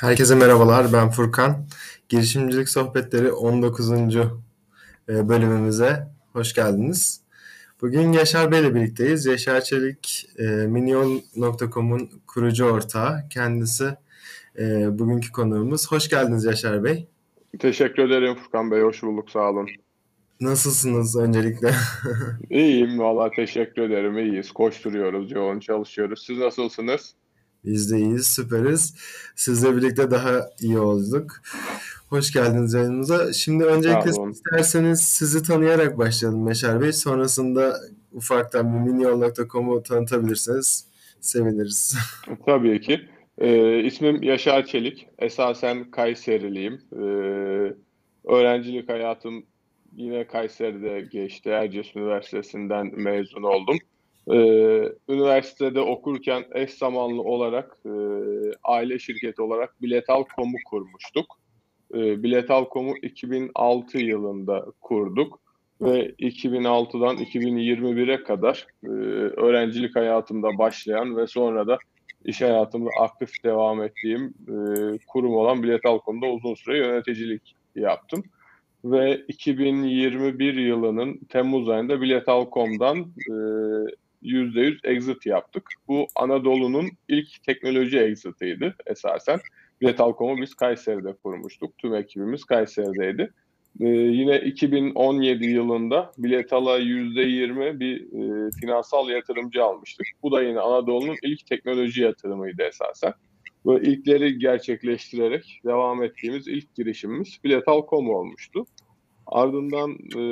Herkese merhabalar, ben Furkan. Girişimcilik Sohbetleri 19. E, bölümümüze hoş geldiniz. Bugün Yaşar Bey ile birlikteyiz. Yaşar Çelik, e, Minyon.com'un kurucu ortağı. Kendisi e, bugünkü konuğumuz. Hoş geldiniz Yaşar Bey. Teşekkür ederim Furkan Bey, hoş bulduk, sağ olun. Nasılsınız öncelikle? İyiyim, valla teşekkür ederim, iyiyiz. Koşturuyoruz, yoğun çalışıyoruz. Siz nasılsınız? Biz de iyiyiz, süperiz. Sizle birlikte daha iyi olduk. Hoş geldiniz yayınımıza. Şimdi öncelikle isterseniz sizi tanıyarak başlayalım Meşer Bey. Sonrasında ufaktan bir miniyol.com'u tanıtabilirseniz seviniriz. Tabii ki. Ee, ismim Yaşar Çelik. Esasen Kayseriliyim. Ee, öğrencilik hayatım yine Kayseri'de geçti. Erciyes Üniversitesi'nden mezun oldum. Ee, üniversitede okurken eş zamanlı olarak e, aile şirketi olarak Biletal.com'u kurmuştuk. E, Biletal.com'u 2006 yılında kurduk ve 2006'dan 2021'e kadar e, öğrencilik hayatımda başlayan ve sonra da iş hayatımda aktif devam ettiğim e, kurum olan Biletal.com'da uzun süre yöneticilik yaptım ve 2021 yılının Temmuz ayında Biletal.com'dan e, %100 exit yaptık. Bu Anadolu'nun ilk teknoloji exit'iydi esasen. Biletal.com'u biz Kayseri'de kurmuştuk. Tüm ekibimiz Kayseri'deydi. Ee, yine 2017 yılında Biletal'a %20 bir e, finansal yatırımcı almıştık. Bu da yine Anadolu'nun ilk teknoloji yatırımıydı esasen. Ve ilkleri gerçekleştirerek devam ettiğimiz ilk girişimimiz Biletal.com olmuştu. Ardından e,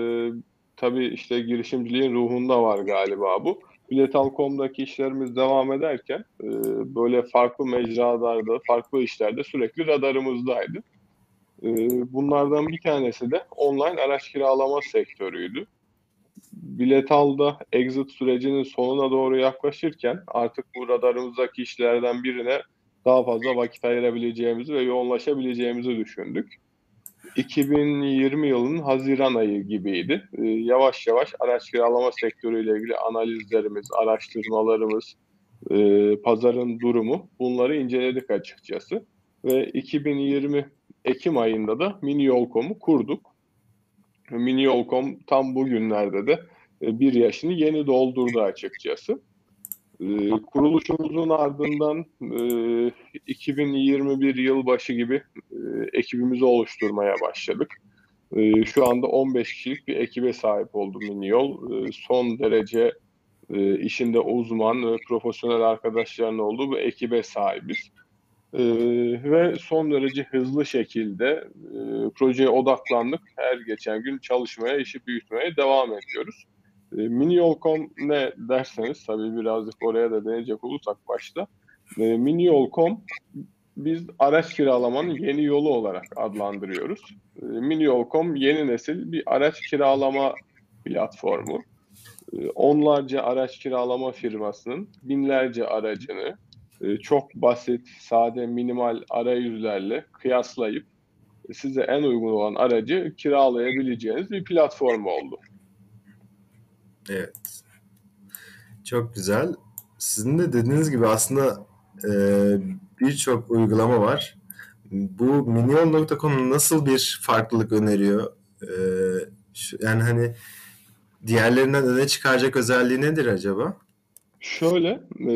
tabii işte girişimciliğin ruhunda var galiba bu. Biletal.com'daki işlerimiz devam ederken e, böyle farklı mecralarda, farklı işlerde sürekli radarımızdaydı. E, bunlardan bir tanesi de online araç kiralama sektörüydü. Biletal'da exit sürecinin sonuna doğru yaklaşırken artık bu radarımızdaki işlerden birine daha fazla vakit ayırabileceğimizi ve yoğunlaşabileceğimizi düşündük. 2020 yılının Haziran ayı gibiydi. Ee, yavaş yavaş araç kiralama sektörüyle ilgili analizlerimiz, araştırmalarımız, e, pazarın durumu bunları inceledik açıkçası. Ve 2020 Ekim ayında da Mini Yol.com'u kurduk. Mini Yol.com tam bugünlerde de e, bir yaşını yeni doldurdu açıkçası. E, kuruluşumuzun ardından e, 2021 yıl başı gibi e, ekibimizi oluşturmaya başladık. E, şu anda 15 kişilik bir ekibe sahip oldum Miniyol. E, son derece e, işinde uzman ve profesyonel arkadaşların olduğu bir ekibe sahibiz. E, ve son derece hızlı şekilde e, projeye odaklandık. Her geçen gün çalışmaya, işi büyütmeye devam ediyoruz. E, mini yol.com ne derseniz tabii birazcık oraya da deneyecek olursak başta. E, mini yol.com biz araç kiralamanın yeni yolu olarak adlandırıyoruz. E, mini yol.com yeni nesil bir araç kiralama platformu. E, onlarca araç kiralama firmasının binlerce aracını e, çok basit, sade, minimal arayüzlerle kıyaslayıp size en uygun olan aracı kiralayabileceğiniz bir platform oldu. Evet. Çok güzel. Sizin de dediğiniz gibi aslında e, birçok uygulama var. Bu minyon.com nasıl bir farklılık öneriyor? E, şu, yani hani diğerlerinden öne çıkaracak özelliği nedir acaba? Şöyle, e,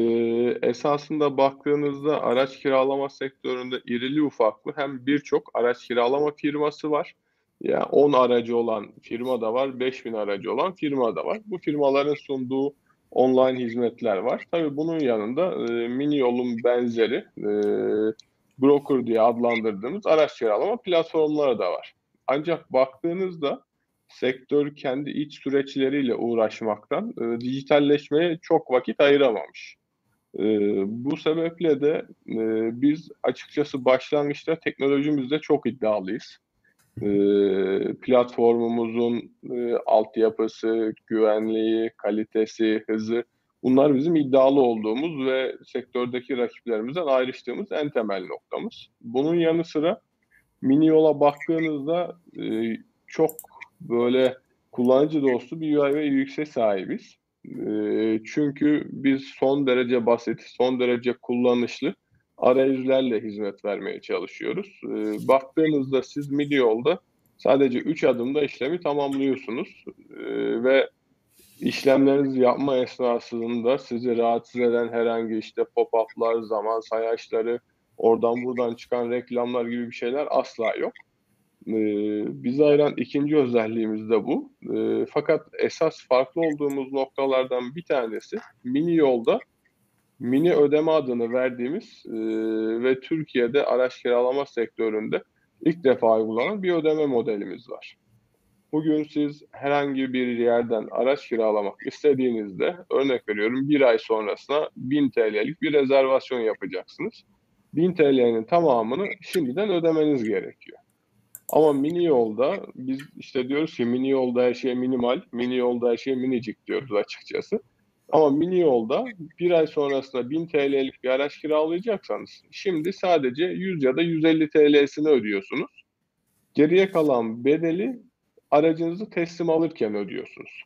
esasında baktığınızda araç kiralama sektöründe irili ufaklı hem birçok araç kiralama firması var yani 10 aracı olan firma da var, 5000 aracı olan firma da var. Bu firmaların sunduğu online hizmetler var. Tabii bunun yanında e, mini yolun benzeri e, broker diye adlandırdığımız araç kiralama platformları da var. Ancak baktığınızda sektör kendi iç süreçleriyle uğraşmaktan e, dijitalleşmeye çok vakit ayıramamış. E, bu sebeple de e, biz açıkçası başlangıçta teknolojimizde çok iddialıyız e, platformumuzun e, altyapısı, güvenliği, kalitesi, hızı bunlar bizim iddialı olduğumuz ve sektördeki rakiplerimizden ayrıştığımız en temel noktamız. Bunun yanı sıra mini yola baktığınızda e, çok böyle kullanıcı dostu bir UI ve UX'e sahibiz. E, çünkü biz son derece basit, son derece kullanışlı arayüzlerle hizmet vermeye çalışıyoruz. E, baktığınızda siz mini yolda sadece 3 adımda işlemi tamamlıyorsunuz e, ve işlemlerinizi yapma esnasında sizi rahatsız eden herhangi işte pop-up'lar, zaman sayaçları, oradan buradan çıkan reklamlar gibi bir şeyler asla yok. Ee, bizi ayıran ikinci özelliğimiz de bu. Ee, fakat esas farklı olduğumuz noktalardan bir tanesi mini yolda mini ödeme adını verdiğimiz e, ve Türkiye'de araç kiralama sektöründe ilk defa uygulanan bir ödeme modelimiz var. Bugün siz herhangi bir yerden araç kiralamak istediğinizde örnek veriyorum bir ay sonrasına 1000 TL'lik bir rezervasyon yapacaksınız. 1000 TL'nin tamamını şimdiden ödemeniz gerekiyor. Ama mini yolda biz işte diyoruz ki mini yolda her şey minimal, mini yolda her şey minicik diyoruz açıkçası. Ama mini yolda bir ay sonrasında 1000 TL'lik bir araç kiralayacaksanız şimdi sadece 100 ya da 150 TL'sini ödüyorsunuz. Geriye kalan bedeli aracınızı teslim alırken ödüyorsunuz.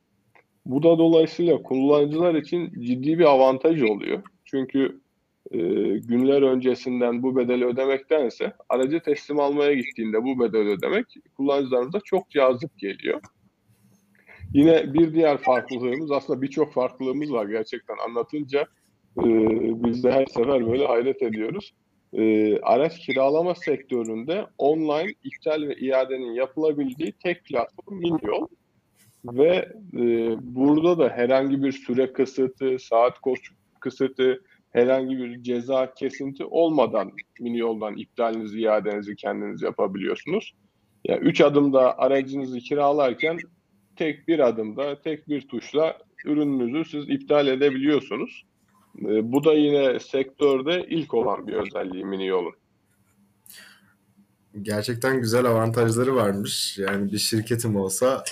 Bu da dolayısıyla kullanıcılar için ciddi bir avantaj oluyor. Çünkü e, günler öncesinden bu bedeli ödemektense aracı teslim almaya gittiğinde bu bedeli ödemek kullanıcılarımıza çok cazip geliyor. Yine bir diğer farklılığımız aslında birçok farklılığımız var gerçekten anlatınca e, biz de her sefer böyle hayret ediyoruz. E, araç kiralama sektöründe online iptal ve iadenin yapılabildiği tek platform Minyol ve e, burada da herhangi bir süre kısıtı, saat kısıtı, herhangi bir ceza kesinti olmadan mini yoldan iptalinizi, iadenizi kendiniz yapabiliyorsunuz. Yani üç adımda aracınızı kiralarken tek bir adımda, tek bir tuşla ürününüzü siz iptal edebiliyorsunuz. E, bu da yine sektörde ilk olan bir özelliği mini yolun. Gerçekten güzel avantajları varmış. Yani bir şirketim olsa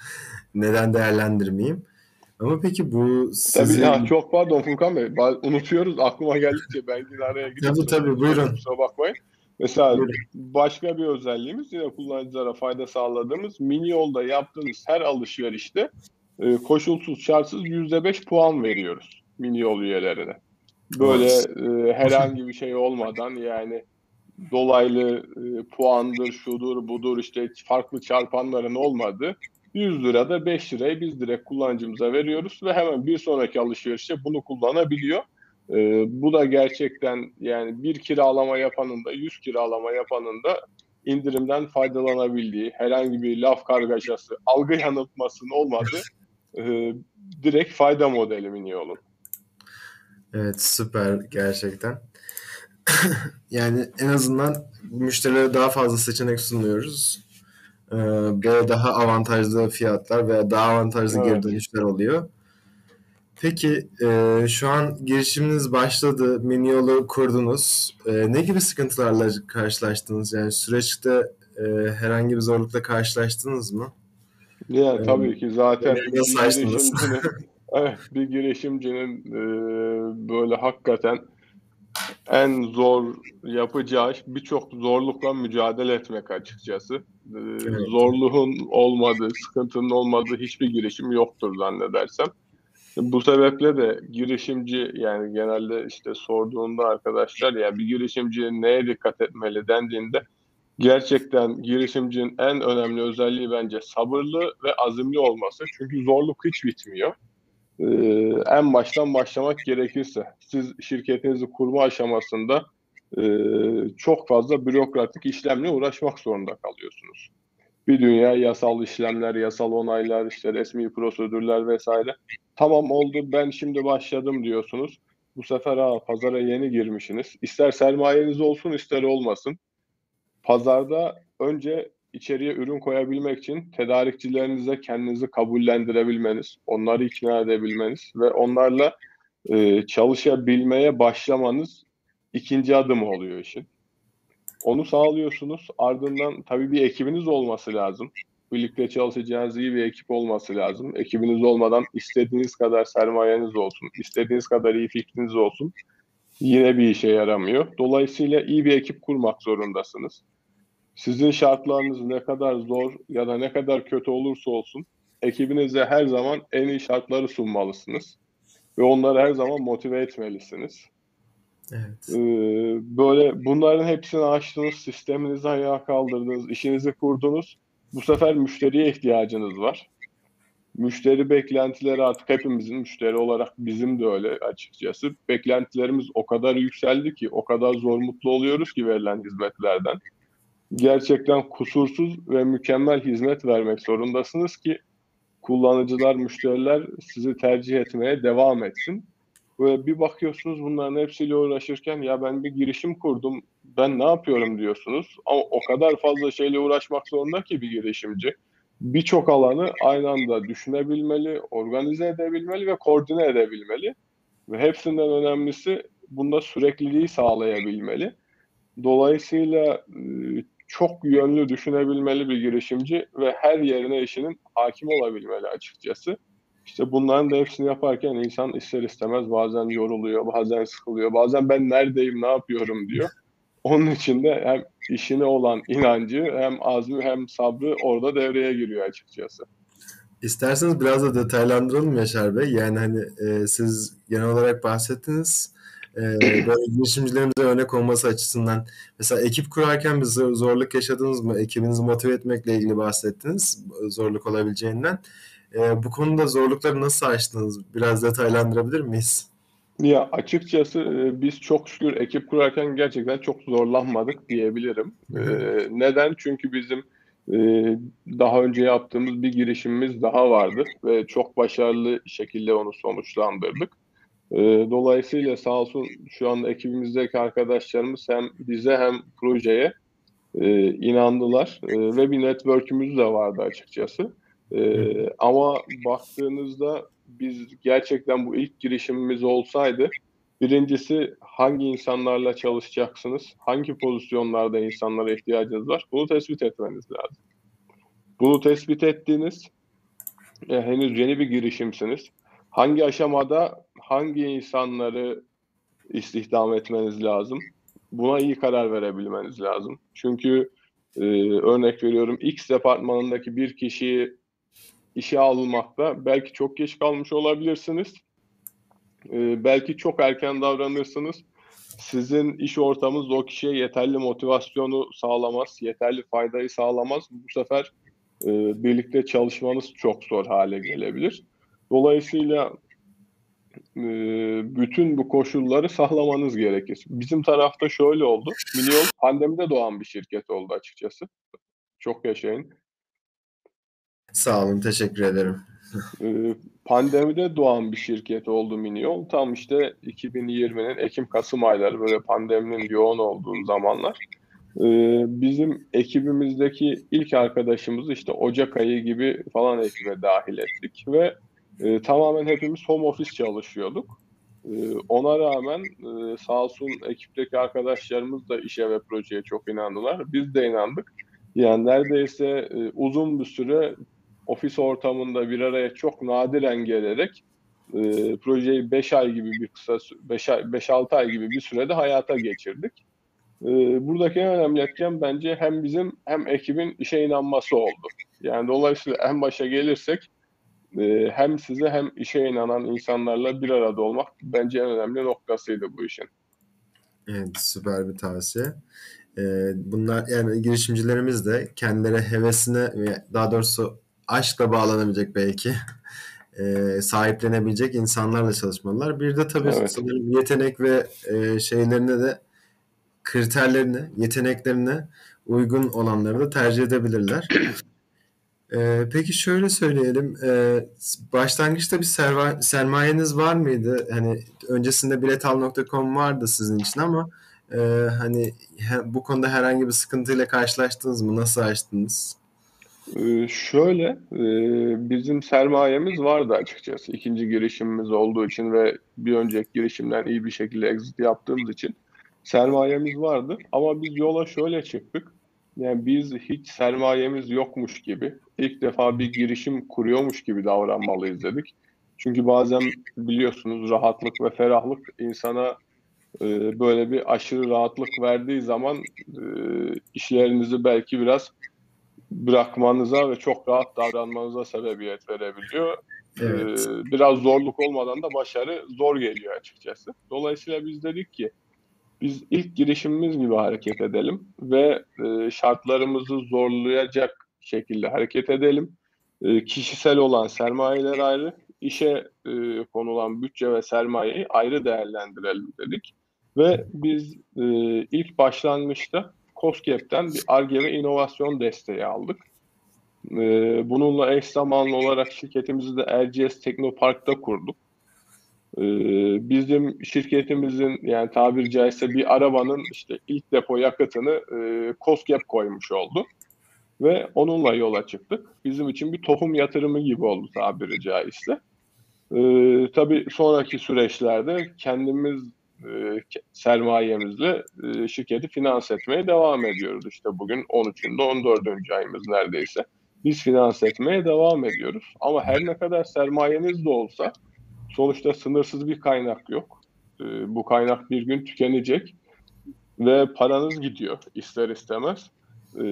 neden değerlendirmeyeyim? Ama peki bu sizin... Tabii ya, çok pardon Furkan Bey. Unutuyoruz aklıma geldikçe ben yine araya gidiyorum. Tabii tabii buyurun. Kusura bakmayın. Mesela başka bir özelliğimiz yine kullanıcılara fayda sağladığımız mini yolda yaptığınız her alışverişte e, koşulsuz şartsız %5 puan veriyoruz mini yol üyelerine. Böyle e, herhangi bir şey olmadan yani dolaylı e, puandır, şudur, budur işte farklı çarpanların olmadığı 100 lirada 5 lirayı biz direkt kullanıcımıza veriyoruz ve hemen bir sonraki alışverişte bunu kullanabiliyor. Ee, bu da gerçekten yani bir kiralama yapanın da 100 kiralama yapanın da indirimden faydalanabildiği, herhangi bir laf kargaşası, algı yanıltmasının olmadığı e, direkt fayda modeli Miniyol'un. Evet süper gerçekten. yani en azından müşterilere daha fazla seçenek sunuyoruz. Ee, daha avantajlı fiyatlar veya daha avantajlı evet. geri dönüşler oluyor. Peki e, şu an girişiminiz başladı, mini yolu kurdunuz. E, ne gibi sıkıntılarla karşılaştınız? Yani süreçte e, herhangi bir zorlukla karşılaştınız mı? Ya yani, tabii ki zaten bir girişimcinin, evet, bir girişimcinin e, böyle hakikaten en zor yapacağı iş birçok zorlukla mücadele etmek açıkçası. Ee, evet. Zorluğun olmadığı, sıkıntının olmadığı hiçbir girişim yoktur zannedersem. Bu sebeple de girişimci yani genelde işte sorduğunda arkadaşlar ya bir girişimci neye dikkat etmeli dendiğinde gerçekten girişimcinin en önemli özelliği bence sabırlı ve azimli olması. Çünkü zorluk hiç bitmiyor. Ee, en baştan başlamak gerekirse siz şirketinizi kurma aşamasında e, çok fazla bürokratik işlemle uğraşmak zorunda kalıyorsunuz. Bir dünya yasal işlemler, yasal onaylar, işte resmi prosedürler vesaire. Tamam oldu ben şimdi başladım diyorsunuz. Bu sefer ha pazara yeni girmişsiniz. İster sermayeniz olsun ister olmasın. Pazarda önce içeriye ürün koyabilmek için tedarikçilerinize kendinizi kabullendirebilmeniz, onları ikna edebilmeniz ve onlarla e, çalışabilmeye başlamanız ikinci adım oluyor işin. Onu sağlıyorsunuz. Ardından tabii bir ekibiniz olması lazım. Birlikte çalışacağınız iyi bir ekip olması lazım. Ekibiniz olmadan istediğiniz kadar sermayeniz olsun, istediğiniz kadar iyi fikriniz olsun. Yine bir işe yaramıyor. Dolayısıyla iyi bir ekip kurmak zorundasınız. Sizin şartlarınız ne kadar zor ya da ne kadar kötü olursa olsun ekibinize her zaman en iyi şartları sunmalısınız ve onları her zaman motive etmelisiniz. Ee, böyle bunların hepsini açtınız, sisteminizi ayağa kaldırdınız, işinizi kurdunuz. Bu sefer müşteriye ihtiyacınız var. Müşteri beklentileri artık hepimizin müşteri olarak bizim de öyle açıkçası. Beklentilerimiz o kadar yükseldi ki, o kadar zor mutlu oluyoruz ki verilen hizmetlerden. Gerçekten kusursuz ve mükemmel hizmet vermek zorundasınız ki kullanıcılar, müşteriler sizi tercih etmeye devam etsin. Böyle bir bakıyorsunuz bunların hepsiyle uğraşırken ya ben bir girişim kurdum, ben ne yapıyorum diyorsunuz. Ama o kadar fazla şeyle uğraşmak zorunda ki bir girişimci. Birçok alanı aynı anda düşünebilmeli, organize edebilmeli ve koordine edebilmeli. Ve hepsinden önemlisi bunda sürekliliği sağlayabilmeli. Dolayısıyla çok yönlü düşünebilmeli bir girişimci ve her yerine işinin hakim olabilmeli açıkçası. İşte bunların da hepsini yaparken insan ister istemez bazen yoruluyor, bazen sıkılıyor, bazen ben neredeyim, ne yapıyorum diyor. Onun için de hem işine olan inancı hem azmi hem sabrı orada devreye giriyor açıkçası. İsterseniz biraz da detaylandıralım Yaşar Bey. Yani hani e, siz genel olarak bahsettiniz e, böyle girişimcilerimize örnek olması açısından mesela ekip kurarken bir zorluk yaşadınız mı? Ekibinizi motive etmekle ilgili bahsettiniz zorluk olabileceğinden. E, bu konuda zorlukları nasıl aştınız? Biraz detaylandırabilir miyiz? Ya açıkçası e, biz çok şükür ekip kurarken gerçekten çok zorlanmadık diyebilirim. Ee, neden? Çünkü bizim e, daha önce yaptığımız bir girişimimiz daha vardı ve çok başarılı şekilde onu sonuçlandırdık. E, dolayısıyla sağ olsun şu anda ekibimizdeki arkadaşlarımız hem bize hem projeye e, inandılar e, ve bir network'ümüz de vardı açıkçası. E, ama baktığınızda biz gerçekten bu ilk girişimimiz olsaydı birincisi hangi insanlarla çalışacaksınız, hangi pozisyonlarda insanlara ihtiyacınız var bunu tespit etmeniz lazım. Bunu tespit ettiğiniz e, henüz yeni bir girişimsiniz. Hangi aşamada hangi insanları istihdam etmeniz lazım? Buna iyi karar verebilmeniz lazım. Çünkü e, örnek veriyorum X departmanındaki bir kişiyi işe almakta belki çok geç kalmış olabilirsiniz. E, belki çok erken davranırsınız. Sizin iş ortamınız o kişiye yeterli motivasyonu sağlamaz, yeterli faydayı sağlamaz. Bu sefer e, birlikte çalışmanız çok zor hale gelebilir. Dolayısıyla e, bütün bu koşulları sağlamanız gerekir. Bizim tarafta şöyle oldu. Miniol pandemide doğan bir şirket oldu açıkçası. Çok yaşayın. Sağ olun, teşekkür ederim. E, pandemide doğan bir şirket oldu Miniol. Tam işte 2020'nin Ekim-Kasım ayları böyle pandeminin yoğun olduğu zamanlar. E, bizim ekibimizdeki ilk arkadaşımızı işte Ocak ayı gibi falan ekibe dahil ettik ve e, tamamen hepimiz home office çalışıyorduk. E, ona rağmen e, sağ olsun ekipteki arkadaşlarımız da işe ve projeye çok inandılar. Biz de inandık. Yani neredeyse e, uzun bir süre ofis ortamında bir araya çok nadiren gelerek e, projeyi 5 ay gibi bir kısa 5-6 ay gibi bir sürede hayata geçirdik. E, buradaki en önemli etken bence hem bizim hem ekibin işe inanması oldu. Yani dolayısıyla en başa gelirsek e, hem size hem işe inanan insanlarla bir arada olmak bence en önemli noktasıydı bu işin. Evet süper bir tavsiye. Ee, bunlar yani girişimcilerimiz de kendileri hevesine ve daha doğrusu aşkla bağlanabilecek belki e, sahiplenebilecek insanlarla çalışmalılar. Bir de tabii evet. sanırım yetenek ve e, şeylerine de kriterlerine, yeteneklerine uygun olanları da tercih edebilirler. Ee, peki şöyle söyleyelim. Ee, başlangıçta bir serva, sermayeniz var mıydı? Hani öncesinde biletal.com vardı sizin için ama e, hani he, bu konuda herhangi bir sıkıntıyla karşılaştınız mı? Nasıl açtınız? Ee, şöyle, e, bizim sermayemiz vardı açıkçası. İkinci girişimimiz olduğu için ve bir önceki girişimden iyi bir şekilde exit yaptığımız için sermayemiz vardı. Ama biz yola şöyle çıktık. Yani biz hiç sermayemiz yokmuş gibi, ilk defa bir girişim kuruyormuş gibi davranmalıyız dedik. Çünkü bazen biliyorsunuz rahatlık ve ferahlık insana e, böyle bir aşırı rahatlık verdiği zaman e, işlerinizi belki biraz bırakmanıza ve çok rahat davranmanıza sebebiyet verebiliyor. Evet. Ee, biraz zorluk olmadan da başarı zor geliyor açıkçası. Dolayısıyla biz dedik ki biz ilk girişimimiz gibi hareket edelim ve e, şartlarımızı zorlayacak şekilde hareket edelim. E, kişisel olan sermayeler ayrı, işe e, konulan bütçe ve sermayeyi ayrı değerlendirelim dedik. Ve biz e, ilk başlangıçta COSGAP'ten bir ARGE ve inovasyon desteği aldık. E, bununla eş zamanlı olarak şirketimizi de RGS Teknopark'ta kurduk. E, bizim şirketimizin yani tabiri caizse bir arabanın işte ilk depo yakıtını e, COSGAP koymuş oldu. Ve onunla yola çıktık. Bizim için bir tohum yatırımı gibi oldu tabiri caizse. Ee, tabii sonraki süreçlerde kendimiz sermayemizle e, şirketi finanse etmeye devam ediyoruz. İşte bugün 13'ünde 14. ayımız neredeyse. Biz finanse etmeye devam ediyoruz. Ama her ne kadar sermayeniz de olsa sonuçta sınırsız bir kaynak yok. E, bu kaynak bir gün tükenecek ve paranız gidiyor ister istemez. E,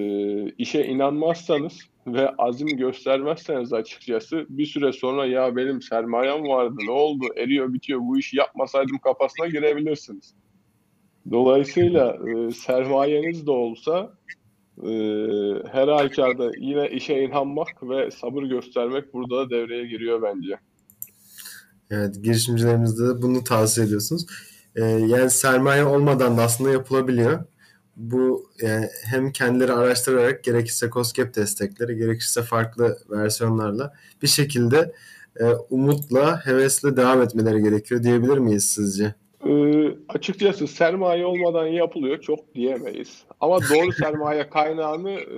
işe inanmazsanız ve azim göstermezseniz açıkçası bir süre sonra ya benim sermayem vardı ne oldu eriyor bitiyor bu işi yapmasaydım kafasına girebilirsiniz. Dolayısıyla e, sermayeniz de olsa e, her halükarda yine işe inanmak ve sabır göstermek burada da devreye giriyor bence. Evet girişimcilerimizde de bunu tavsiye ediyorsunuz. E, yani sermaye olmadan da aslında yapılabiliyor bu yani hem kendileri araştırarak gerekirse COSGAP destekleri gerekirse farklı versiyonlarla bir şekilde e, umutla, hevesle devam etmeleri gerekiyor diyebilir miyiz sizce? Ee, açıkçası sermaye olmadan yapılıyor çok diyemeyiz. Ama doğru sermaye kaynağını e,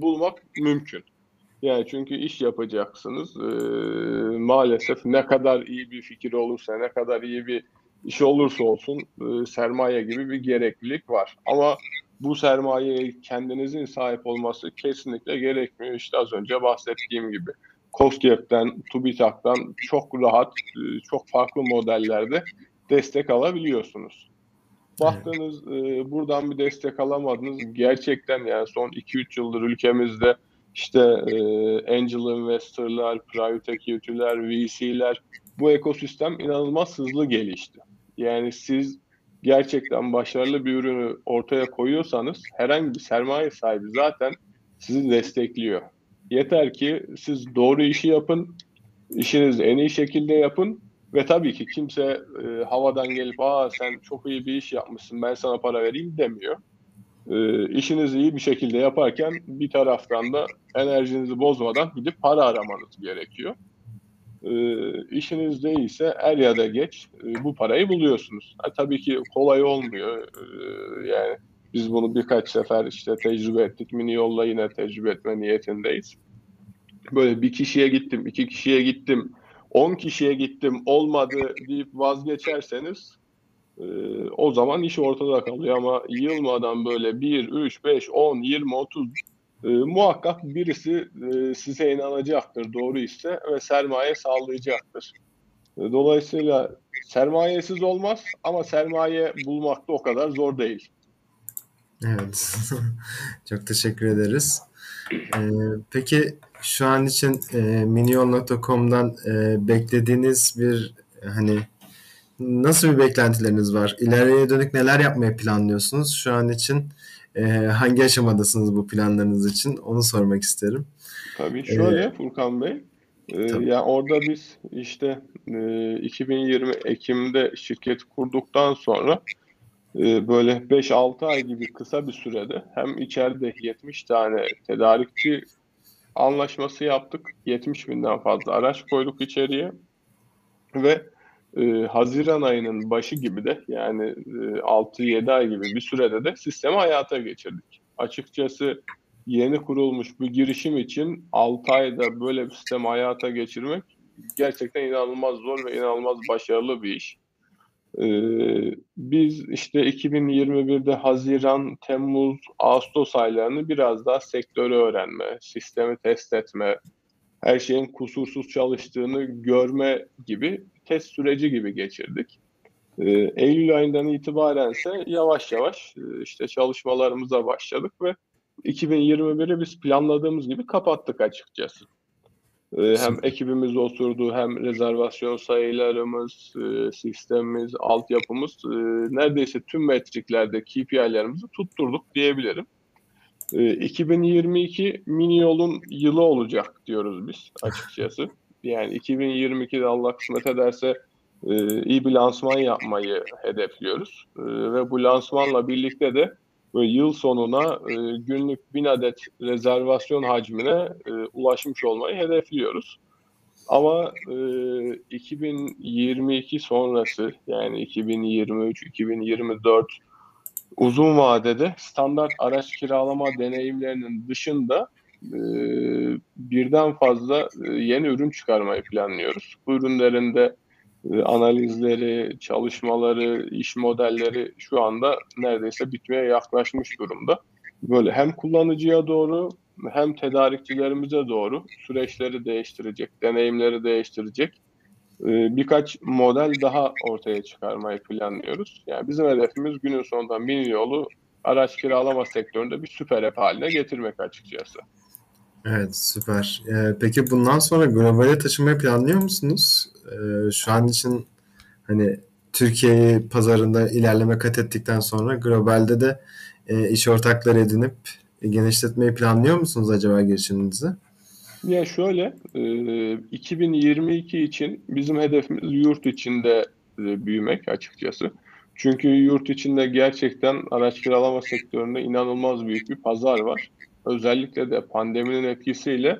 bulmak mümkün. Yani çünkü iş yapacaksınız. E, maalesef ne kadar iyi bir fikir olursa, ne kadar iyi bir iş olursa olsun e, sermaye gibi bir gereklilik var. Ama bu sermayeye kendinizin sahip olması kesinlikle gerekmiyor. İşte az önce bahsettiğim gibi. COSGAP'ten, TÜBİTAK'tan çok rahat, e, çok farklı modellerde destek alabiliyorsunuz. Baktınız e, buradan bir destek alamadınız. Gerçekten yani son 2-3 yıldır ülkemizde işte e, angel investorlar, private equity'ler, VC'ler bu ekosistem inanılmaz hızlı gelişti. Yani siz gerçekten başarılı bir ürünü ortaya koyuyorsanız herhangi bir sermaye sahibi zaten sizi destekliyor. Yeter ki siz doğru işi yapın, işinizi en iyi şekilde yapın ve tabii ki kimse e, havadan gelip aa sen çok iyi bir iş yapmışsın ben sana para vereyim demiyor. E, işinizi iyi bir şekilde yaparken bir taraftan da enerjinizi bozmadan gidip para aramanız gerekiyor e, işiniz değilse er ya da geç e, bu parayı buluyorsunuz. Ha, tabii ki kolay olmuyor. E, yani biz bunu birkaç sefer işte tecrübe ettik. Mini yolla yine tecrübe etme niyetindeyiz. Böyle bir kişiye gittim, iki kişiye gittim, on kişiye gittim, olmadı deyip vazgeçerseniz e, o zaman iş ortada kalıyor ama yılmadan böyle 1, 3, 5, 10, 20, 30 e, muhakkak birisi e, size inanacaktır doğru ise ve sermaye sağlayacaktır. E, dolayısıyla sermayesiz olmaz ama sermaye bulmak da o kadar zor değil. Evet. Çok teşekkür ederiz. Ee, peki şu an için e, miniyol.com'dan e, beklediğiniz bir hani nasıl bir beklentileriniz var? İleriye dönük neler yapmayı planlıyorsunuz? Şu an için e, hangi aşamadasınız bu planlarınız için? Onu sormak isterim. Tabii şöyle ee, Furkan Bey. E, yani orada biz işte e, 2020 Ekim'de şirket kurduktan sonra e, böyle 5-6 ay gibi kısa bir sürede hem içeride 70 tane tedarikçi anlaşması yaptık. 70 binden fazla araç koyduk içeriye ve e, Haziran ayının başı gibi de yani e, 6-7 ay gibi bir sürede de sistemi hayata geçirdik. Açıkçası yeni kurulmuş bir girişim için 6 ayda böyle bir sistemi hayata geçirmek gerçekten inanılmaz zor ve inanılmaz başarılı bir iş. Ee, biz işte 2021'de Haziran, Temmuz, Ağustos aylarını biraz daha sektörü öğrenme, sistemi test etme, her şeyin kusursuz çalıştığını görme gibi test süreci gibi geçirdik. E, Eylül ayından itibaren ise yavaş yavaş e, işte çalışmalarımıza başladık ve 2021'i biz planladığımız gibi kapattık açıkçası. E, hem ekibimiz oturdu hem rezervasyon sayılarımız, e, sistemimiz, altyapımız e, neredeyse tüm metriklerde KPI'lerimizi tutturduk diyebilirim. 2022 mini yolun yılı olacak diyoruz biz açıkçası. Yani 2022'de Allah kısmet ederse iyi bir lansman yapmayı hedefliyoruz. Ve bu lansmanla birlikte de yıl sonuna günlük 1000 adet rezervasyon hacmine ulaşmış olmayı hedefliyoruz. Ama 2022 sonrası yani 2023, 2024 uzun vadede standart araç kiralama deneyimlerinin dışında e, birden fazla e, yeni ürün çıkarmayı planlıyoruz. Bu ürünlerin de e, analizleri, çalışmaları, iş modelleri şu anda neredeyse bitmeye yaklaşmış durumda. Böyle hem kullanıcıya doğru hem tedarikçilerimize doğru süreçleri değiştirecek, deneyimleri değiştirecek ee, birkaç model daha ortaya çıkarmayı planlıyoruz. Yani bizim hedefimiz günün sonunda mini yolu araç kiralama sektöründe bir süper app haline getirmek açıkçası. Evet süper. Ee, peki bundan sonra globale taşımayı planlıyor musunuz? Ee, şu an için hani Türkiye pazarında ilerleme kat ettikten sonra globalde de e, iş ortakları edinip genişletmeyi planlıyor musunuz acaba girişiminizi? Ya şöyle, 2022 için bizim hedefimiz yurt içinde büyümek açıkçası. Çünkü yurt içinde gerçekten araç kiralama sektöründe inanılmaz büyük bir pazar var. Özellikle de pandeminin etkisiyle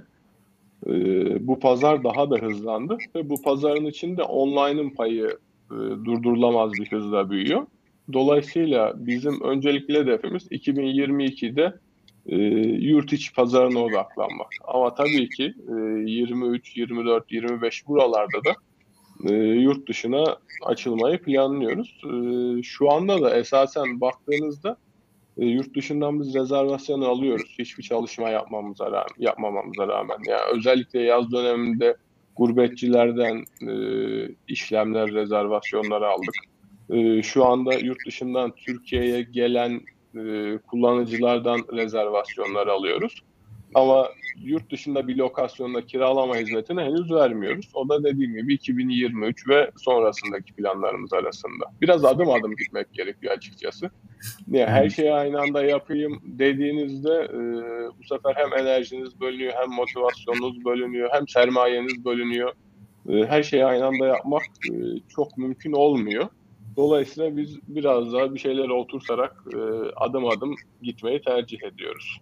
bu pazar daha da hızlandı ve bu pazarın içinde online'ın payı durdurulamaz bir hızla büyüyor. Dolayısıyla bizim öncelikli hedefimiz 2022'de e, yurt içi pazarına odaklanmak. Ama tabii ki e, 23, 24, 25 buralarda da e, yurt dışına açılmayı planlıyoruz. E, şu anda da esasen baktığınızda e, yurt dışından biz rezervasyon alıyoruz. Hiçbir çalışma yapmamıza rağmen, yapmamamıza rağmen. Yani özellikle yaz döneminde gurbetçilerden e, işlemler, rezervasyonları aldık. E, şu anda yurt dışından Türkiye'ye gelen e, kullanıcılardan rezervasyonlar alıyoruz. Ama yurt dışında bir lokasyonda kiralama hizmetini henüz vermiyoruz. O da dediğim gibi 2023 ve sonrasındaki planlarımız arasında. Biraz adım adım gitmek gerekiyor açıkçası. Yani her şeyi aynı anda yapayım dediğinizde e, bu sefer hem enerjiniz bölünüyor, hem motivasyonunuz bölünüyor, hem sermayeniz bölünüyor. E, her şeyi aynı anda yapmak e, çok mümkün olmuyor. Dolayısıyla biz biraz daha bir şeylere oturtarak e, adım adım gitmeyi tercih ediyoruz.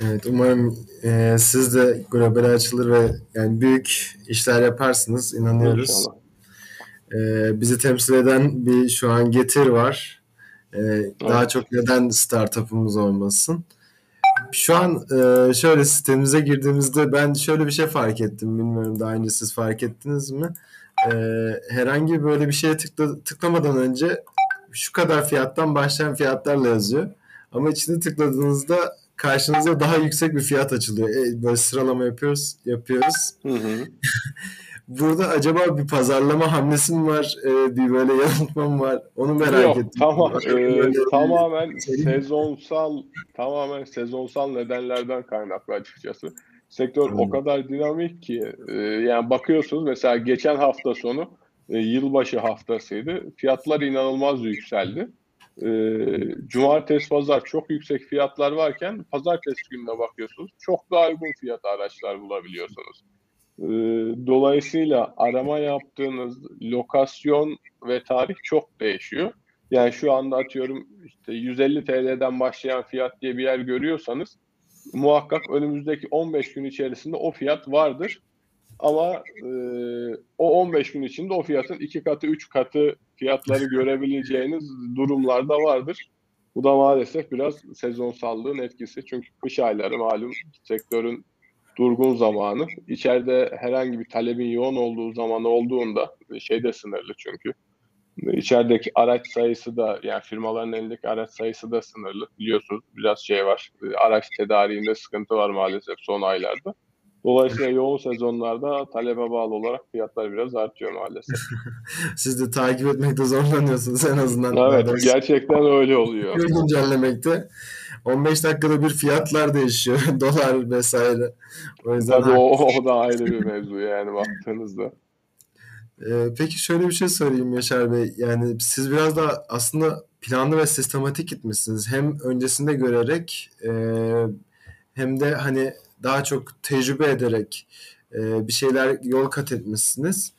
Evet umarım e, siz de global açılır ve yani büyük işler yaparsınız inanıyoruz. İnşallah. E, bizi temsil eden bir şu an Getir var. E, evet. Daha çok neden startup'ımız olmasın? Şu an e, şöyle sistemimize girdiğimizde ben şöyle bir şey fark ettim. Bilmiyorum daha önce siz fark ettiniz mi? e, herhangi böyle bir şeye tıkla, tıklamadan önce şu kadar fiyattan başlayan fiyatlarla yazıyor. Ama içine tıkladığınızda karşınıza daha yüksek bir fiyat açılıyor. E, böyle sıralama yapıyoruz, yapıyoruz. Hı hı. Burada acaba bir pazarlama hamlesi mi var? E, bir böyle yanıltma mı var? Onu merak Yok, ettim. Tamam, e, tamamen sezonsal tamamen sezonsal nedenlerden kaynaklı açıkçası. Sektör hmm. o kadar dinamik ki e, yani bakıyorsunuz mesela geçen hafta sonu e, yılbaşı haftasıydı. Fiyatlar inanılmaz yükseldi. E, cumartesi pazar çok yüksek fiyatlar varken pazartesi gününe bakıyorsunuz çok daha uygun fiyat araçlar bulabiliyorsunuz. E, dolayısıyla arama yaptığınız lokasyon ve tarih çok değişiyor. Yani şu anda atıyorum işte 150 TL'den başlayan fiyat diye bir yer görüyorsanız muhakkak önümüzdeki 15 gün içerisinde o fiyat vardır. Ama e, o 15 gün içinde o fiyatın iki katı, üç katı fiyatları görebileceğiniz durumlarda vardır. Bu da maalesef biraz sezonsallığın etkisi. Çünkü kış ayları malum sektörün durgun zamanı. İçeride herhangi bir talebin yoğun olduğu zaman olduğunda şeyde sınırlı çünkü İçerideki araç sayısı da yani firmaların elindeki araç sayısı da sınırlı. Biliyorsunuz biraz şey var. Araç tedariğinde sıkıntı var maalesef son aylarda. Dolayısıyla yoğun sezonlarda talebe bağlı olarak fiyatlar biraz artıyor maalesef. Siz de takip etmekte zorlanıyorsunuz en azından. Evet, gerçekten öyle oluyor. Güncellemekte. 15 dakikada bir fiyatlar değişiyor. Dolar vesaire. O yüzden Tabii o, o da ayrı bir mevzu yani baktığınızda. Ee, peki şöyle bir şey sorayım Yaşar Bey. Yani siz biraz da aslında planlı ve sistematik gitmişsiniz. Hem öncesinde görerek e, hem de hani daha çok tecrübe ederek e, bir şeyler yol kat etmişsiniz.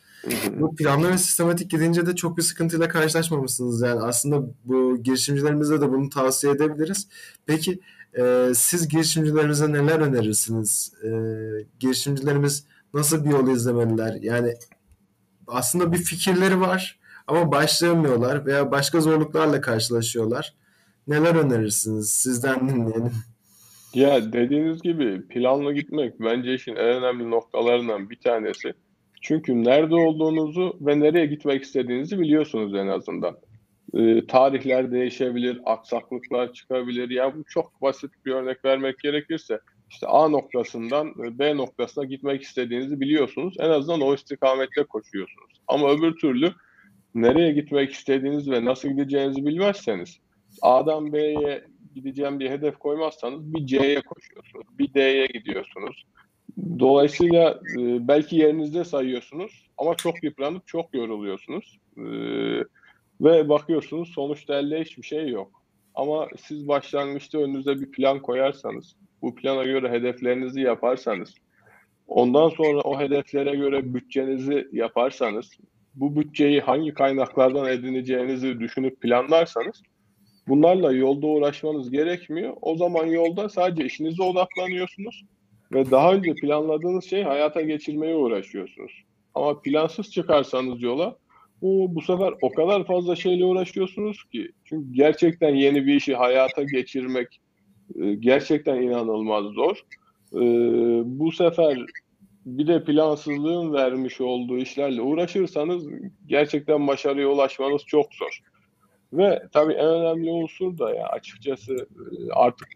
Bu planlı ve sistematik gidince de çok bir sıkıntıyla karşılaşmamışsınız. Yani aslında bu girişimcilerimize de bunu tavsiye edebiliriz. Peki e, siz girişimcilerimize neler önerirsiniz? E, girişimcilerimiz nasıl bir yol izlemeliler? Yani aslında bir fikirleri var ama başlayamıyorlar veya başka zorluklarla karşılaşıyorlar. Neler önerirsiniz? Sizden dinleyelim. Ya dediğiniz gibi planlı gitmek bence işin en önemli noktalarından bir tanesi. Çünkü nerede olduğunuzu ve nereye gitmek istediğinizi biliyorsunuz en azından. Ee, tarihler değişebilir, aksaklıklar çıkabilir. Ya bu çok basit bir örnek vermek gerekirse işte A noktasından B noktasına gitmek istediğinizi biliyorsunuz. En azından o istikamette koşuyorsunuz. Ama öbür türlü nereye gitmek istediğiniz ve nasıl gideceğinizi bilmezseniz A'dan B'ye gideceğim bir hedef koymazsanız bir C'ye koşuyorsunuz, bir D'ye gidiyorsunuz. Dolayısıyla e, belki yerinizde sayıyorsunuz ama çok yıpranıp çok yoruluyorsunuz. E, ve bakıyorsunuz sonuçta elde hiçbir şey yok. Ama siz başlangıçta önünüze bir plan koyarsanız, bu plana göre hedeflerinizi yaparsanız, ondan sonra o hedeflere göre bütçenizi yaparsanız, bu bütçeyi hangi kaynaklardan edineceğinizi düşünüp planlarsanız bunlarla yolda uğraşmanız gerekmiyor. O zaman yolda sadece işinize odaklanıyorsunuz ve daha önce planladığınız şeyi hayata geçirmeye uğraşıyorsunuz. Ama plansız çıkarsanız yola o bu sefer o kadar fazla şeyle uğraşıyorsunuz ki. Çünkü gerçekten yeni bir işi hayata geçirmek e, gerçekten inanılmaz zor. E, bu sefer bir de plansızlığın vermiş olduğu işlerle uğraşırsanız gerçekten başarıya ulaşmanız çok zor. Ve tabii en önemli unsur da ya açıkçası e, artık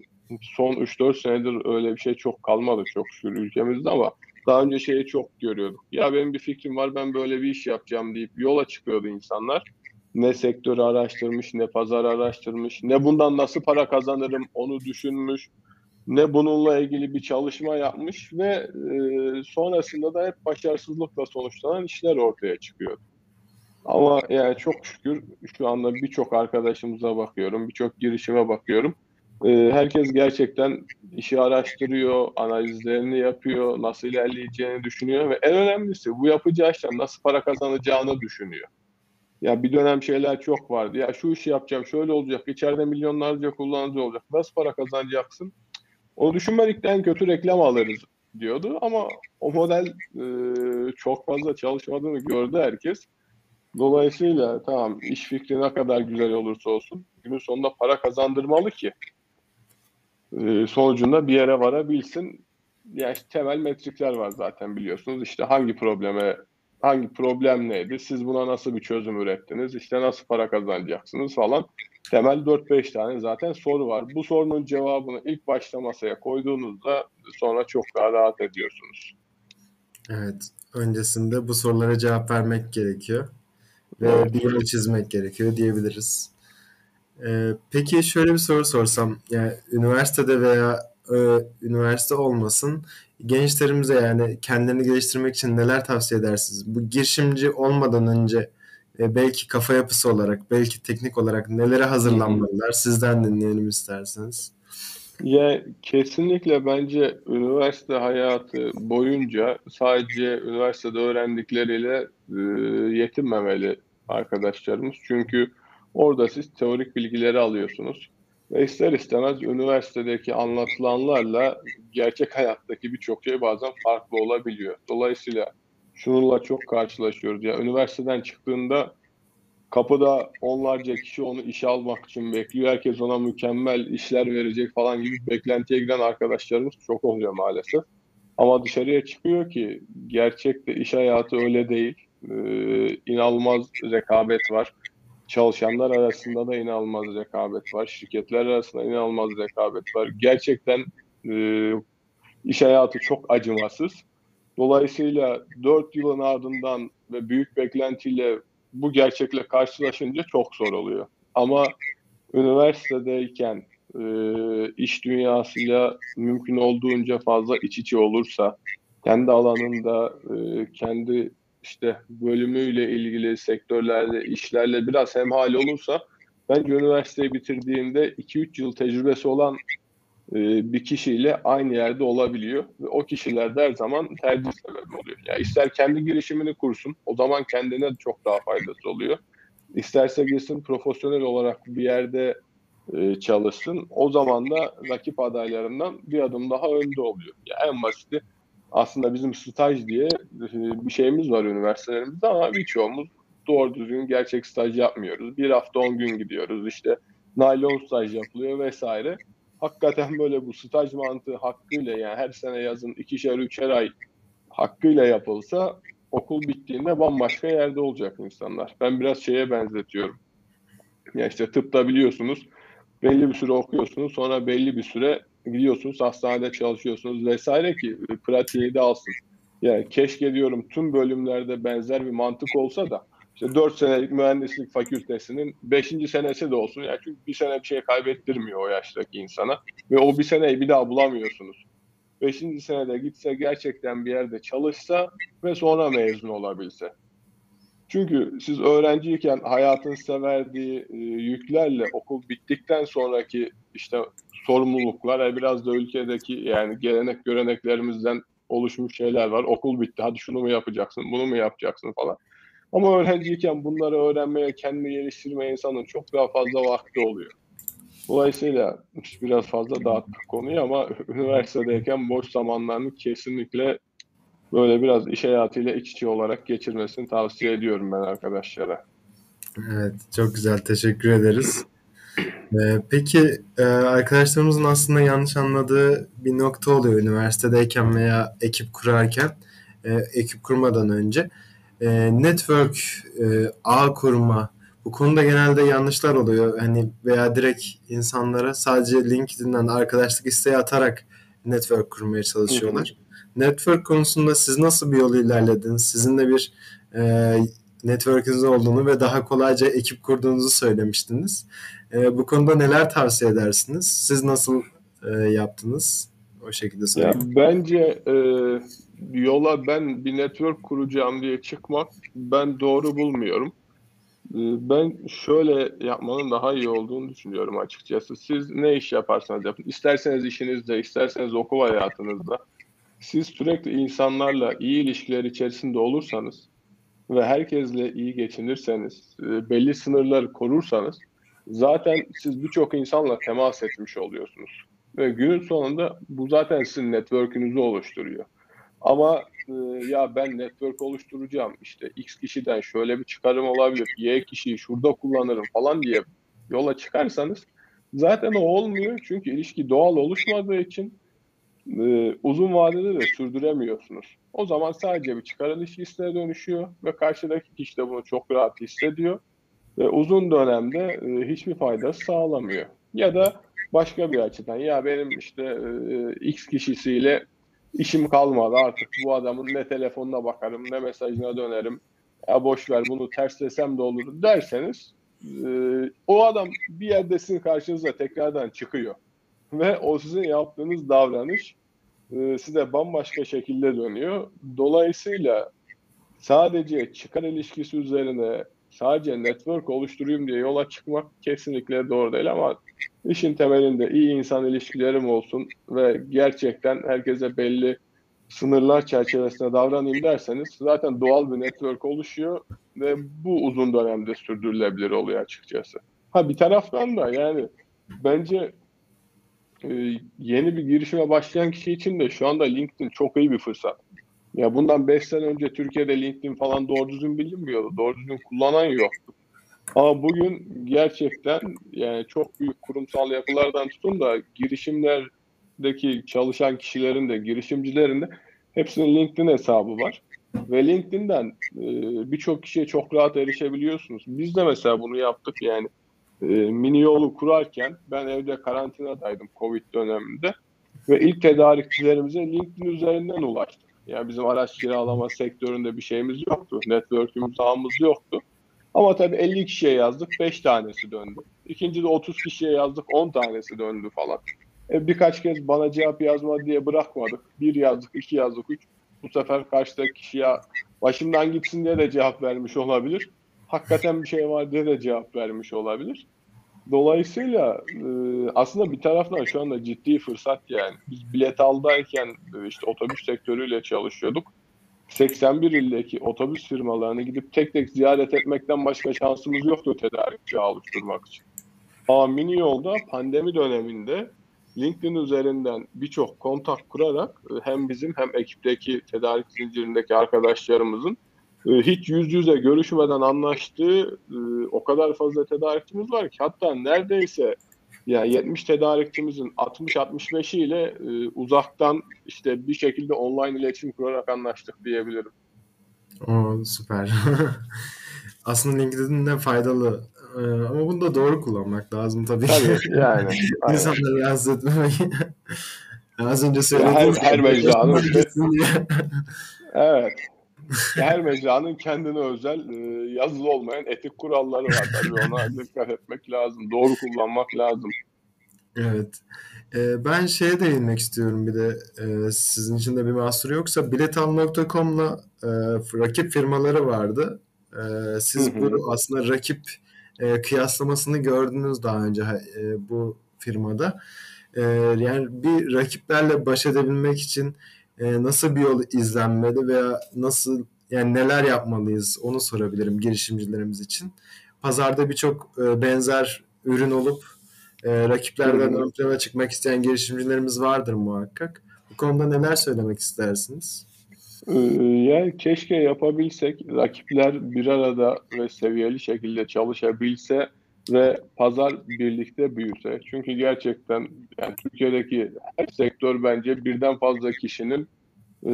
son 3-4 senedir öyle bir şey çok kalmadı çok şükür ülkemizde ama daha önce şeyi çok görüyorduk. Ya benim bir fikrim var ben böyle bir iş yapacağım deyip yola çıkıyordu insanlar. Ne sektörü araştırmış, ne pazar araştırmış, ne bundan nasıl para kazanırım onu düşünmüş, ne bununla ilgili bir çalışma yapmış ve e, sonrasında da hep başarısızlıkla sonuçlanan işler ortaya çıkıyor. Ama yani çok şükür şu anda birçok arkadaşımıza bakıyorum, birçok girişime bakıyorum. Ee, herkes gerçekten işi araştırıyor, analizlerini yapıyor, nasıl ilerleyeceğini düşünüyor ve en önemlisi bu yapacağı işten nasıl para kazanacağını düşünüyor. Ya bir dönem şeyler çok vardı. Ya şu işi yapacağım, şöyle olacak, içeride milyonlarca kullanıcı olacak. Nasıl para kazanacaksın? Onu düşünmedik en kötü reklam alırız diyordu ama o model e, çok fazla çalışmadığını gördü herkes. Dolayısıyla tamam iş fikri ne kadar güzel olursa olsun günün sonunda para kazandırmalı ki e, sonucunda bir yere varabilsin. Yani işte temel metrikler var zaten biliyorsunuz. İşte hangi probleme hangi problem neydi? Siz buna nasıl bir çözüm ürettiniz? İşte nasıl para kazanacaksınız falan. Temel 4-5 tane zaten soru var. Bu sorunun cevabını ilk başta masaya koyduğunuzda sonra çok daha rahat ediyorsunuz. Evet. Öncesinde bu sorulara cevap vermek gerekiyor. Ve bir yol çizmek gerekiyor diyebiliriz. Ee, peki şöyle bir soru sorsam. Yani üniversitede veya e, üniversite olmasın gençlerimize yani kendilerini geliştirmek için neler tavsiye edersiniz? Bu girişimci olmadan önce e, belki kafa yapısı olarak, belki teknik olarak nelere hazırlanmalılar? Sizden dinleyelim isterseniz. Ya kesinlikle bence üniversite hayatı boyunca sadece üniversitede öğrendikleriyle e, yetinmemeli arkadaşlarımız. Çünkü orada siz teorik bilgileri alıyorsunuz. Ve ister istemez üniversitedeki anlatılanlarla gerçek hayattaki birçok şey bazen farklı olabiliyor. Dolayısıyla şununla çok karşılaşıyoruz. Ya üniversiteden çıktığında kapıda onlarca kişi onu işe almak için bekliyor. Herkes ona mükemmel işler verecek falan gibi beklentiye giren arkadaşlarımız çok oluyor maalesef. Ama dışarıya çıkıyor ki gerçekte iş hayatı öyle değil. Ee, inanılmaz rekabet var. Çalışanlar arasında da inanılmaz rekabet var. Şirketler arasında inanılmaz rekabet var. Gerçekten e, iş hayatı çok acımasız. Dolayısıyla 4 yılın ardından ve büyük beklentiyle bu gerçekle karşılaşınca çok zor oluyor. Ama üniversitedeyken e, iş dünyasıyla mümkün olduğunca fazla iç içe olursa, kendi alanında, e, kendi işte bölümüyle ilgili sektörlerle, işlerle biraz hemhal olursa bence üniversiteyi bitirdiğinde 2-3 yıl tecrübesi olan bir kişiyle aynı yerde olabiliyor. Ve o kişiler de her zaman tercih sebebi oluyor. Yani ister kendi girişimini kursun, o zaman kendine çok daha faydası oluyor. İsterse gitsin profesyonel olarak bir yerde e, çalışsın. O zaman da rakip adaylarından bir adım daha önde oluyor. Yani en basiti aslında bizim staj diye e, bir şeyimiz var üniversitelerimizde ama birçoğumuz doğru düzgün gerçek staj yapmıyoruz. Bir hafta on gün gidiyoruz işte naylon staj yapılıyor vesaire. Hakikaten böyle bu staj mantığı hakkıyla yani her sene yazın ikişer üçer ay hakkıyla yapılsa okul bittiğinde bambaşka yerde olacak insanlar. Ben biraz şeye benzetiyorum. Ya işte tıpta biliyorsunuz belli bir süre okuyorsunuz sonra belli bir süre gidiyorsunuz hastanede çalışıyorsunuz vesaire ki pratiği de alsın. Yani keşke diyorum tüm bölümlerde benzer bir mantık olsa da işte 4 senelik mühendislik fakültesinin 5. senesi de olsun. Yani çünkü bir sene bir şey kaybettirmiyor o yaştaki insana. Ve o bir seneyi bir daha bulamıyorsunuz. 5. senede gitse gerçekten bir yerde çalışsa ve sonra mezun olabilse. Çünkü siz öğrenciyken hayatın size verdiği e, yüklerle okul bittikten sonraki işte sorumluluklar e, biraz da ülkedeki yani gelenek göreneklerimizden oluşmuş şeyler var. Okul bitti hadi şunu mu yapacaksın bunu mu yapacaksın falan. Ama öğrenciyken bunları öğrenmeye, kendini geliştirmeye insanın çok daha fazla vakti oluyor. Dolayısıyla biraz fazla dağıttık konuyu ama üniversitedeyken boş zamanlarını kesinlikle böyle biraz iş hayatıyla iç içe olarak geçirmesini tavsiye ediyorum ben arkadaşlara. Evet, çok güzel. Teşekkür ederiz. Ee, peki e, arkadaşlarımızın aslında yanlış anladığı bir nokta oluyor üniversitedeyken veya ekip kurarken, e, ekip kurmadan önce. E, network, e, ağ kurma, bu konuda genelde yanlışlar oluyor. Hani veya direkt insanlara sadece LinkedIn'den arkadaşlık isteği atarak network kurmaya çalışıyorlar. Network konusunda siz nasıl bir yol ilerlediniz? Sizin de bir e, network'ünüz olduğunu ve daha kolayca ekip kurduğunuzu söylemiştiniz. E, bu konuda neler tavsiye edersiniz? Siz nasıl e, yaptınız? O şekilde söyleyeyim. Ya, bence e, yola ben bir network kuracağım diye çıkmak ben doğru bulmuyorum. E, ben şöyle yapmanın daha iyi olduğunu düşünüyorum açıkçası. Siz ne iş yaparsanız yapın. İsterseniz işinizde, isterseniz okul hayatınızda. Siz sürekli insanlarla iyi ilişkiler içerisinde olursanız ve herkesle iyi geçinirseniz, e, belli sınırları korursanız zaten siz birçok insanla temas etmiş oluyorsunuz. Ve günün sonunda bu zaten sizin network'ünüzü oluşturuyor. Ama e, ya ben network oluşturacağım işte X kişiden şöyle bir çıkarım olabilir, Y kişiyi şurada kullanırım falan diye yola çıkarsanız zaten o olmuyor. Çünkü ilişki doğal oluşmadığı için e, uzun vadede de sürdüremiyorsunuz. O zaman sadece bir çıkar ilişkisine dönüşüyor ve karşıdaki kişi de bunu çok rahat hissediyor ve uzun dönemde e, hiçbir fayda sağlamıyor. Ya da başka bir açıdan ya benim işte e, X kişisiyle işim kalmadı artık. Bu adamın ne telefonuna bakarım ne mesajına dönerim. Ya boş ver bunu terslesem de olur derseniz e, o adam bir yerde sizin karşınıza tekrardan çıkıyor. Ve o sizin yaptığınız davranış e, size bambaşka şekilde dönüyor. Dolayısıyla sadece çıkar ilişkisi üzerine sadece network oluşturayım diye yola çıkmak kesinlikle doğru değil ama işin temelinde iyi insan ilişkilerim olsun ve gerçekten herkese belli sınırlar çerçevesinde davranayım derseniz zaten doğal bir network oluşuyor ve bu uzun dönemde sürdürülebilir oluyor açıkçası. Ha bir taraftan da yani bence e, yeni bir girişime başlayan kişi için de şu anda LinkedIn çok iyi bir fırsat. Ya bundan 5 sene önce Türkiye'de LinkedIn falan doğru düzgün bilinmiyordu. Doğru düzgün kullanan yoktu. Ama bugün gerçekten yani çok büyük kurumsal yapılardan tutun da girişimlerdeki çalışan kişilerin de girişimcilerin de hepsinin LinkedIn hesabı var. Ve LinkedIn'den e, birçok kişiye çok rahat erişebiliyorsunuz. Biz de mesela bunu yaptık yani. E, mini yolu kurarken ben evde karantinadaydım Covid döneminde. ve ilk tedarikçilerimize LinkedIn üzerinden ulaştık. Yani bizim araç kiralama sektöründe bir şeyimiz yoktu. Network'ümüz, ağımız yoktu. Ama tabii 50 kişiye yazdık, 5 tanesi döndü. İkinci de 30 kişiye yazdık, 10 tanesi döndü falan. E, birkaç kez bana cevap yazma diye bırakmadık. Bir yazdık, iki yazdık, üç. Bu sefer karşıdaki kişiye başımdan gitsin diye de cevap vermiş olabilir. Hakikaten bir şey var diye de cevap vermiş olabilir. Dolayısıyla e, aslında bir taraftan şu anda ciddi fırsat yani. Biz bilet aldayken e, işte otobüs sektörüyle çalışıyorduk. 81 ildeki otobüs firmalarını gidip tek tek ziyaret etmekten başka şansımız yoktu tedarikçi oluşturmak için. Ama mini yolda pandemi döneminde LinkedIn üzerinden birçok kontak kurarak e, hem bizim hem ekipteki tedarik zincirindeki arkadaşlarımızın e, hiç yüz yüze görüşmeden anlaştığı e, o kadar fazla tedarikçimiz var ki hatta neredeyse yani 70 tedarikçimizin 60-65'i ile uzaktan işte bir şekilde online iletişim kurarak anlaştık diyebilirim. O süper. Aslında LinkedIn'de faydalı ee, ama bunu da doğru kullanmak lazım tabii. Tabii yani. İnsanları rahatsız etmemek. Az önce söylediğim her, her mecranın evet. Her mecranın kendine özel e, yazılı olmayan etik kuralları var tabii ona dikkat etmek lazım. Doğru kullanmak lazım. Evet. Ee, ben şeye değinmek istiyorum bir de e, sizin için de bir mahsur yoksa biletal.com'la e, rakip firmaları vardı. E, siz hı hı. bu aslında rakip e, kıyaslamasını gördünüz daha önce e, bu firmada. E, yani bir rakiplerle baş edebilmek için e, nasıl bir yol izlenmeli veya nasıl yani neler yapmalıyız onu sorabilirim girişimcilerimiz için. Pazarda birçok e, benzer ürün olup e, rakiplerden ön plana çıkmak isteyen girişimcilerimiz vardır muhakkak. Bu konuda neler söylemek istersiniz? Ee, yani keşke yapabilsek, rakipler bir arada ve seviyeli şekilde çalışabilse ve pazar birlikte büyüse. Çünkü gerçekten yani Türkiye'deki her sektör bence birden fazla kişinin e,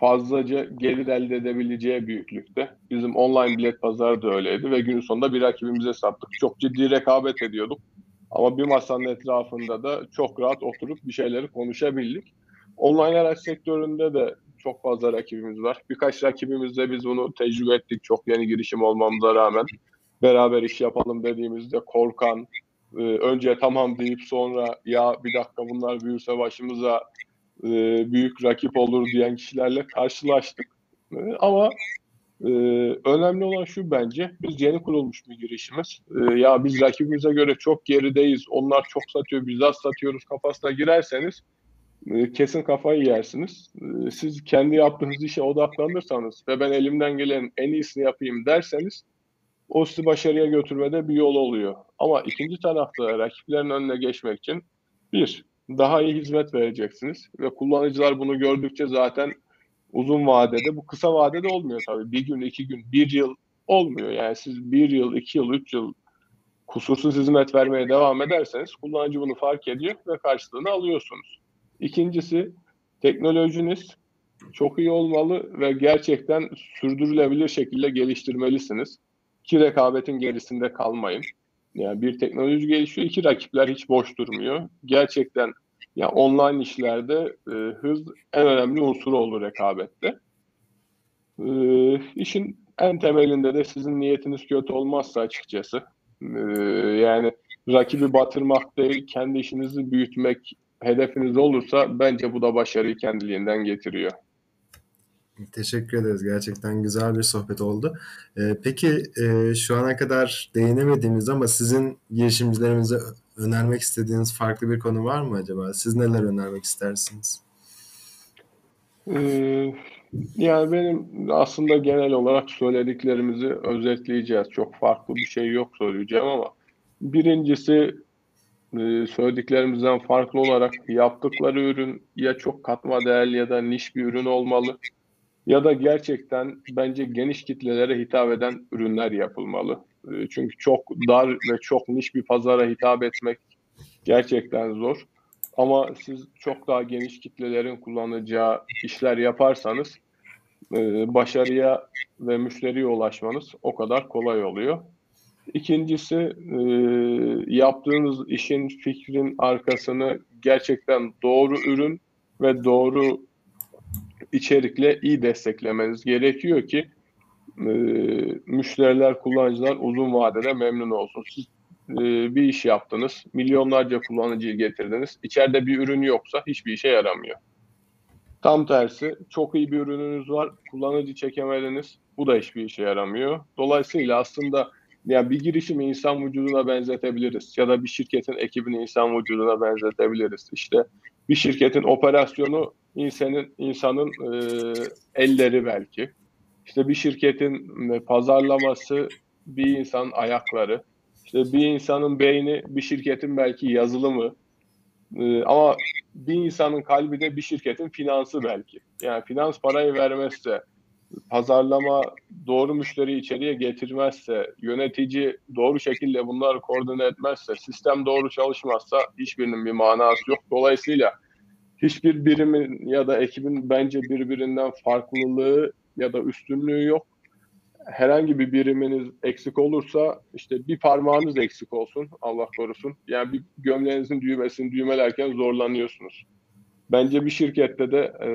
fazlaca gelir elde edebileceği büyüklükte. Bizim online bilet pazarı da öyleydi ve günün sonunda bir rakibimize sattık. Çok ciddi rekabet ediyorduk. Ama bir masanın etrafında da çok rahat oturup bir şeyleri konuşabildik. Online araç sektöründe de çok fazla rakibimiz var. Birkaç rakibimizle biz bunu tecrübe ettik çok yeni girişim olmamıza rağmen. Beraber iş yapalım dediğimizde korkan, e, önce tamam deyip sonra ya bir dakika bunlar büyürse başımıza e, büyük rakip olur diyen kişilerle karşılaştık. E, ama önemli olan şu bence biz yeni kurulmuş bir girişimiz. ya biz rakibimize göre çok gerideyiz, onlar çok satıyor, biz az satıyoruz kafasına girerseniz e, kesin kafayı yersiniz. E, siz kendi yaptığınız işe odaklanırsanız ve ben elimden gelen en iyisini yapayım derseniz o sizi başarıya götürmede bir yol oluyor. Ama ikinci tarafta rakiplerin önüne geçmek için bir, daha iyi hizmet vereceksiniz ve kullanıcılar bunu gördükçe zaten uzun vadede, bu kısa vadede olmuyor tabii. Bir gün, iki gün, bir yıl olmuyor. Yani siz bir yıl, iki yıl, üç yıl kusursuz hizmet vermeye devam ederseniz kullanıcı bunu fark ediyor ve karşılığını alıyorsunuz. İkincisi teknolojiniz çok iyi olmalı ve gerçekten sürdürülebilir şekilde geliştirmelisiniz. Ki rekabetin gerisinde kalmayın. Yani bir teknoloji gelişiyor, iki rakipler hiç boş durmuyor. Gerçekten yani online işlerde e, hız en önemli unsuru olur rekabette. E, işin en temelinde de sizin niyetiniz kötü olmazsa açıkçası. E, yani rakibi batırmak değil, kendi işinizi büyütmek hedefiniz olursa bence bu da başarıyı kendiliğinden getiriyor. Teşekkür ederiz. Gerçekten güzel bir sohbet oldu. Ee, peki e, şu ana kadar değinemediğimiz ama sizin girişimcilerimize önermek istediğiniz farklı bir konu var mı acaba? Siz neler önermek istersiniz? Ee, yani benim aslında genel olarak söylediklerimizi özetleyeceğiz. Çok farklı bir şey yok söyleyeceğim ama birincisi e, söylediklerimizden farklı olarak yaptıkları ürün ya çok katma değerli ya da niş bir ürün olmalı ya da gerçekten bence geniş kitlelere hitap eden ürünler yapılmalı. E, çünkü çok dar ve çok niş bir pazara hitap etmek gerçekten zor. Ama siz çok daha geniş kitlelerin kullanacağı işler yaparsanız e, başarıya ve müşteriye ulaşmanız o kadar kolay oluyor. İkincisi e, yaptığınız işin fikrin arkasını gerçekten doğru ürün ve doğru içerikle iyi desteklemeniz gerekiyor ki e, müşteriler, kullanıcılar uzun vadede memnun olsun. Siz e, bir iş yaptınız, milyonlarca kullanıcıyı getirdiniz. İçeride bir ürün yoksa hiçbir işe yaramıyor. Tam tersi çok iyi bir ürününüz var, kullanıcı çekemediniz. Bu da hiçbir işe yaramıyor. Dolayısıyla aslında yani bir girişimi insan vücuduna benzetebiliriz ya da bir şirketin ekibini insan vücuduna benzetebiliriz. İşte bir şirketin operasyonu insanın insanın e, elleri belki. İşte bir şirketin e, pazarlaması bir insanın ayakları. İşte bir insanın beyni bir şirketin belki yazılımı. E, ama bir insanın kalbi de bir şirketin finansı belki. Yani finans parayı vermezse, pazarlama doğru müşteri içeriye getirmezse, yönetici doğru şekilde bunları koordine etmezse, sistem doğru çalışmazsa hiçbirinin bir manası yok. Dolayısıyla hiçbir birimin ya da ekibin bence birbirinden farklılığı ya da üstünlüğü yok. Herhangi bir biriminiz eksik olursa işte bir parmağınız eksik olsun Allah korusun. Yani bir gömleğinizin düğmesini düğmelerken zorlanıyorsunuz. Bence bir şirkette de e,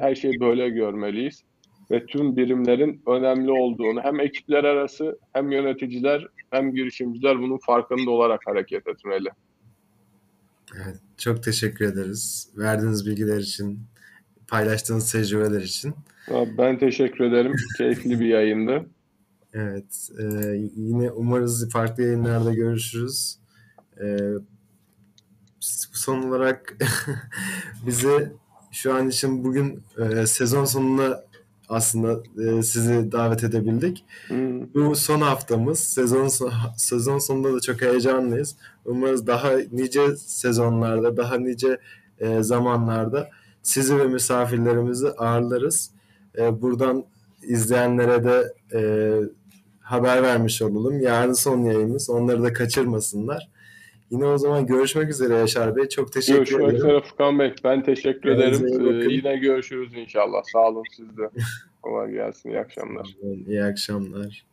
her şeyi böyle görmeliyiz ve tüm birimlerin önemli olduğunu hem ekipler arası hem yöneticiler hem girişimciler bunun farkında olarak hareket etmeli. Evet, çok teşekkür ederiz. Verdiğiniz bilgiler için, paylaştığınız tecrübeler için. Ben teşekkür ederim. Keyifli bir yayındı. Evet. E, yine umarız farklı yayınlarda görüşürüz. E, son olarak bize şu an için bugün e, sezon sonuna aslında e, sizi davet edebildik. Hmm. Bu son haftamız. Sezon sezon sonunda da çok heyecanlıyız. Umarız daha nice sezonlarda, daha nice e, zamanlarda sizi ve misafirlerimizi ağırlarız. E, buradan izleyenlere de e, haber vermiş olalım. Yarın son yayınımız. Onları da kaçırmasınlar. Yine o zaman görüşmek üzere Yaşar Bey. Çok teşekkür görüşmek ederim. Görüşmek üzere Furkan Bey. Ben teşekkür ederim. Ee, yine görüşürüz inşallah. Sağ olun siz de. Kolay gelsin. İyi akşamlar. İyi akşamlar.